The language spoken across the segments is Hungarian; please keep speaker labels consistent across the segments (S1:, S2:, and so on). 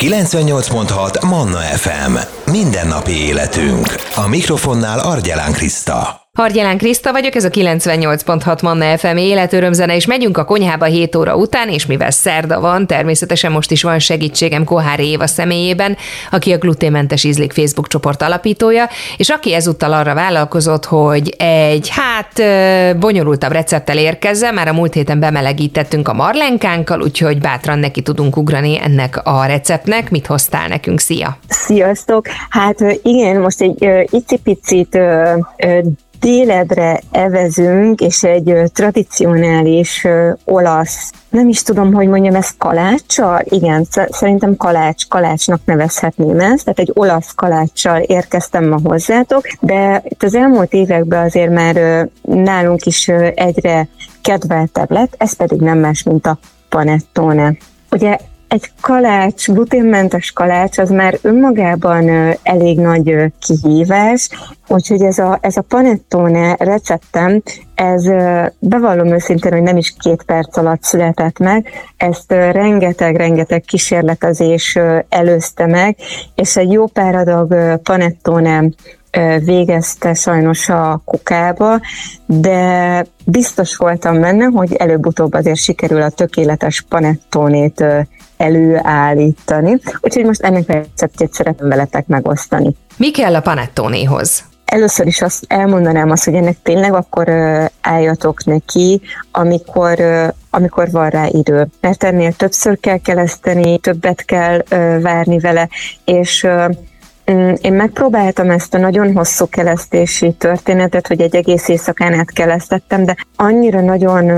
S1: 98.6 Manna FM. Mindennapi életünk. A mikrofonnál Argyelán Kriszta.
S2: Hargyelán Kriszta vagyok, ez a 98.6 Manna FM életörömzene, és megyünk a konyhába 7 óra után, és mivel szerda van, természetesen most is van segítségem Kohári Éva személyében, aki a gluténmentes ízlik Facebook csoport alapítója, és aki ezúttal arra vállalkozott, hogy egy hát bonyolultabb recepttel érkezzen, már a múlt héten bemelegítettünk a marlenkánkkal, úgyhogy bátran neki tudunk ugrani ennek a receptnek. Mit hoztál nekünk? Szia!
S3: Sziasztok! Hát igen, most egy icipicit déledre evezünk, és egy tradicionális olasz, nem is tudom, hogy mondjam, ez kaláccsal? Igen, szerintem kalács, kalácsnak nevezhetném ezt, tehát egy olasz kaláccsal érkeztem ma hozzátok, de itt az elmúlt években azért már nálunk is egyre kedveltebb lett, ez pedig nem más, mint a panettone. Ugye egy kalács, gluténmentes kalács, az már önmagában elég nagy kihívás, úgyhogy ez a, ez a panettone receptem, ez bevallom őszintén, hogy nem is két perc alatt született meg, ezt rengeteg-rengeteg kísérletezés előzte meg, és egy jó pár adag panettone végezte sajnos a kukába, de biztos voltam benne, hogy előbb-utóbb azért sikerül a tökéletes panettónét előállítani. Úgyhogy most ennek a receptjét szeretném veletek megosztani.
S2: Mi kell a panettónéhoz?
S3: Először is azt elmondanám azt, hogy ennek tényleg akkor álljatok neki, amikor, amikor van rá idő. Mert ennél többször kell keleszteni, többet kell várni vele, és én megpróbáltam ezt a nagyon hosszú kelesztési történetet, hogy egy egész éjszakán át kelesztettem, de annyira nagyon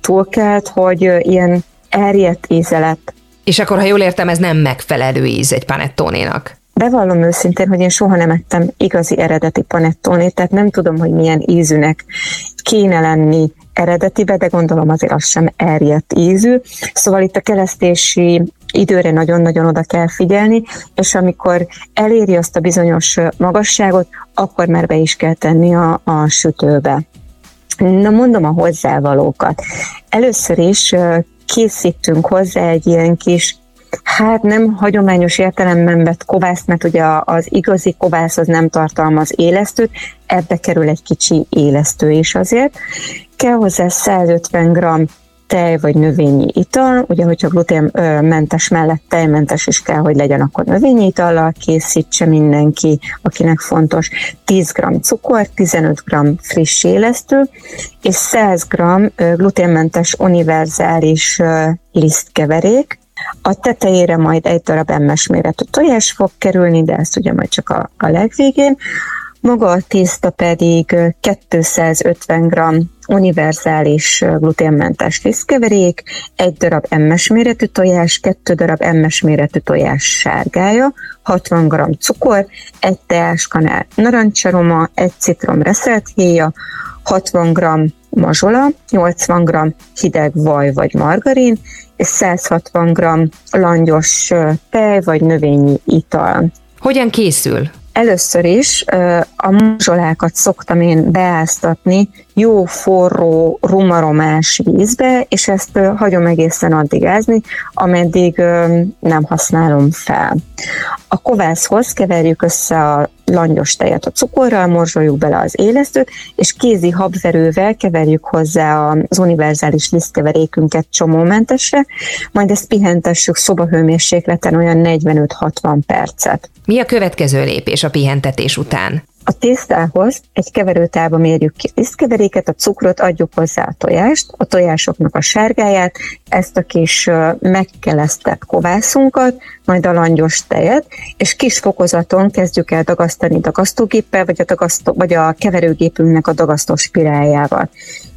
S3: túlkelt, hogy ilyen erjedt íze lett.
S2: És akkor, ha jól értem, ez nem megfelelő íz egy panettónénak.
S3: Bevallom őszintén, hogy én soha nem ettem igazi eredeti panettónét, tehát nem tudom, hogy milyen ízűnek kéne lenni eredetibe, de gondolom azért az sem erjedt ízű. Szóval itt a kelesztési időre nagyon-nagyon oda kell figyelni, és amikor eléri azt a bizonyos magasságot, akkor már be is kell tenni a, a sütőbe. Na mondom a hozzávalókat. Először is készítünk hozzá egy ilyen kis Hát nem hagyományos értelemben vett kovászt, mert ugye az igazi kovász az nem tartalmaz élesztőt, ebbe kerül egy kicsi élesztő is azért. Kell hozzá 150 g tej vagy növényi ital, ugye hogyha gluténmentes mellett tejmentes is kell, hogy legyen, akkor növényi itallal készítse mindenki, akinek fontos. 10 g cukor, 15 g friss élesztő, és 100 g gluténmentes univerzális lisztkeverék, a tetejére majd egy darab emmes méretű tojás fog kerülni, de ezt ugye majd csak a, a legvégén. Maga a tészta pedig 250 g univerzális gluténmentes lisztkeverék, egy darab emmes méretű tojás, kettő darab emmes méretű tojás sárgája, 60 g cukor, egy teáskanál narancsaroma, egy citrom reszelt héja, 60 g mazsola, 80 g hideg vaj vagy margarin, és 160 g langyos tej vagy növényi ital.
S2: Hogyan készül?
S3: Először is a mazsolákat szoktam én beáztatni jó forró rumaromás vízbe, és ezt hagyom egészen addig ázni, ameddig nem használom fel. A kovászhoz keverjük össze a langyos tejet a cukorral, morzsoljuk bele az élesztőt, és kézi habverővel keverjük hozzá az univerzális lisztkeverékünket csomómentesre, majd ezt pihentessük szobahőmérsékleten olyan 45-60 percet.
S2: Mi a következő lépés a pihentetés után?
S3: A tésztához egy keverőtálba mérjük ki a lisztkeveréket, a cukrot, adjuk hozzá a tojást, a tojásoknak a sárgáját, ezt a kis megkelesztett kovászunkat, majd a langyos tejet, és kis fokozaton kezdjük el dagasztani dagasztógéppel, vagy a, dagasztó, vagy a keverőgépünknek a dagasztó spiráljával.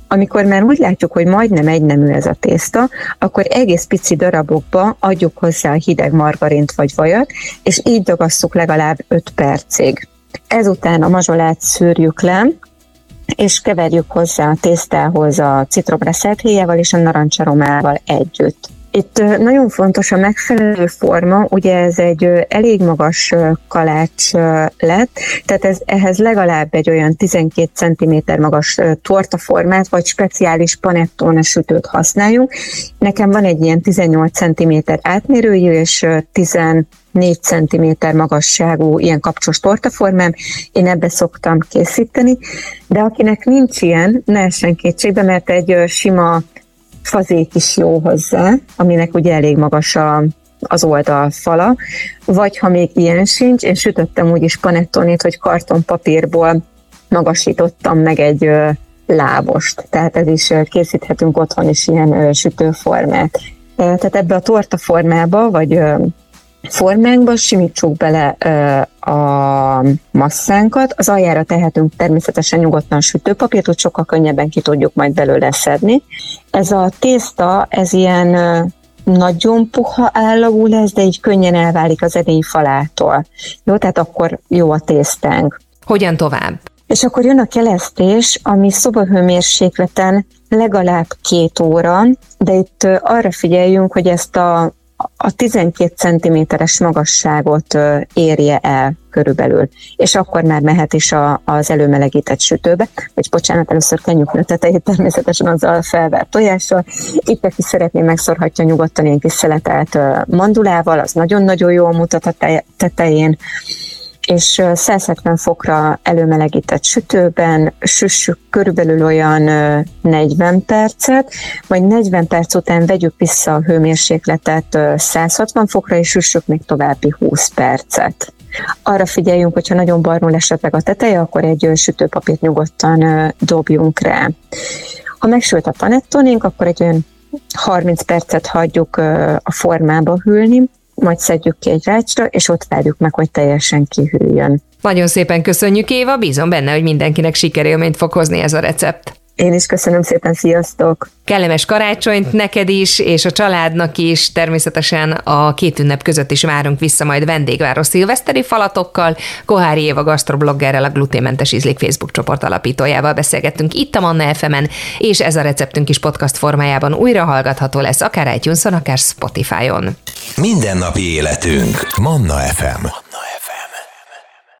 S3: Amikor már úgy látjuk, hogy majdnem egynemű ez a tészta, akkor egész pici darabokba adjuk hozzá a hideg margarint vagy vajat, és így dagasszuk legalább 5 percig. Ezután a mazsolát szűrjük le, és keverjük hozzá a tésztához a citromreszelt héjával és a narancsaromával együtt. Itt nagyon fontos a megfelelő forma, ugye ez egy elég magas kalács lett, tehát ez, ehhez legalább egy olyan 12 cm magas tortaformát, vagy speciális panettone sütőt használjunk. Nekem van egy ilyen 18 cm átmérőjű, és 14 cm magasságú ilyen kapcsos tortaformám, én ebbe szoktam készíteni, de akinek nincs ilyen, ne essen kétségbe, mert egy sima fazék is jó hozzá, aminek ugye elég magas a, az oldalfala, vagy ha még ilyen sincs, én sütöttem úgyis panettonét, hogy kartonpapírból magasítottam meg egy lábost, tehát ez is készíthetünk otthon is ilyen sütőformát. Tehát ebbe a torta formába, vagy formánkba simítsuk bele a masszánkat, az aljára tehetünk természetesen nyugodtan sütőpapírt, hogy sokkal könnyebben ki tudjuk majd belőle szedni. Ez a tészta, ez ilyen nagyon puha állagú lesz, de így könnyen elválik az edény falától. Jó, tehát akkor jó a tésztánk.
S2: Hogyan tovább?
S3: És akkor jön a kelesztés, ami szobahőmérsékleten legalább két óra, de itt arra figyeljünk, hogy ezt a a 12 cm-es magasságot érje el körülbelül, és akkor már mehet is a, az előmelegített sütőbe, vagy bocsánat, először kenjük a tetejét természetesen azzal felvert tojással. Itt, aki szeretné, megszorhatja nyugodtan ilyen kis szeletelt mandulával, az nagyon-nagyon jól mutat a tetején és 170 fokra előmelegített sütőben süssük körülbelül olyan 40 percet, majd 40 perc után vegyük vissza a hőmérsékletet 160 fokra, és süssük még további 20 percet. Arra figyeljünk, hogyha nagyon barnul esetleg a teteje, akkor egy sütőpapírt nyugodtan dobjunk rá. Ha megsült a panettonénk, akkor egy olyan 30 percet hagyjuk a formába hűlni, majd szedjük ki egy rácsra, és ott várjuk meg, hogy teljesen kihűljön.
S2: Nagyon szépen köszönjük, Éva, bízom benne, hogy mindenkinek sikerélményt fog hozni ez a recept.
S3: Én is köszönöm szépen, sziasztok!
S2: Kellemes karácsonyt neked is, és a családnak is. Természetesen a két ünnep között is várunk vissza majd vendégváros szilveszteri falatokkal. Kohári Éva gastrobloggerrel, a Gluténmentes Ízlik Facebook csoport alapítójával beszélgettünk itt a Manna fm és ez a receptünk is podcast formájában újra hallgatható lesz, akár itunes akár Spotify-on.
S1: Mindennapi életünk. Manna FM.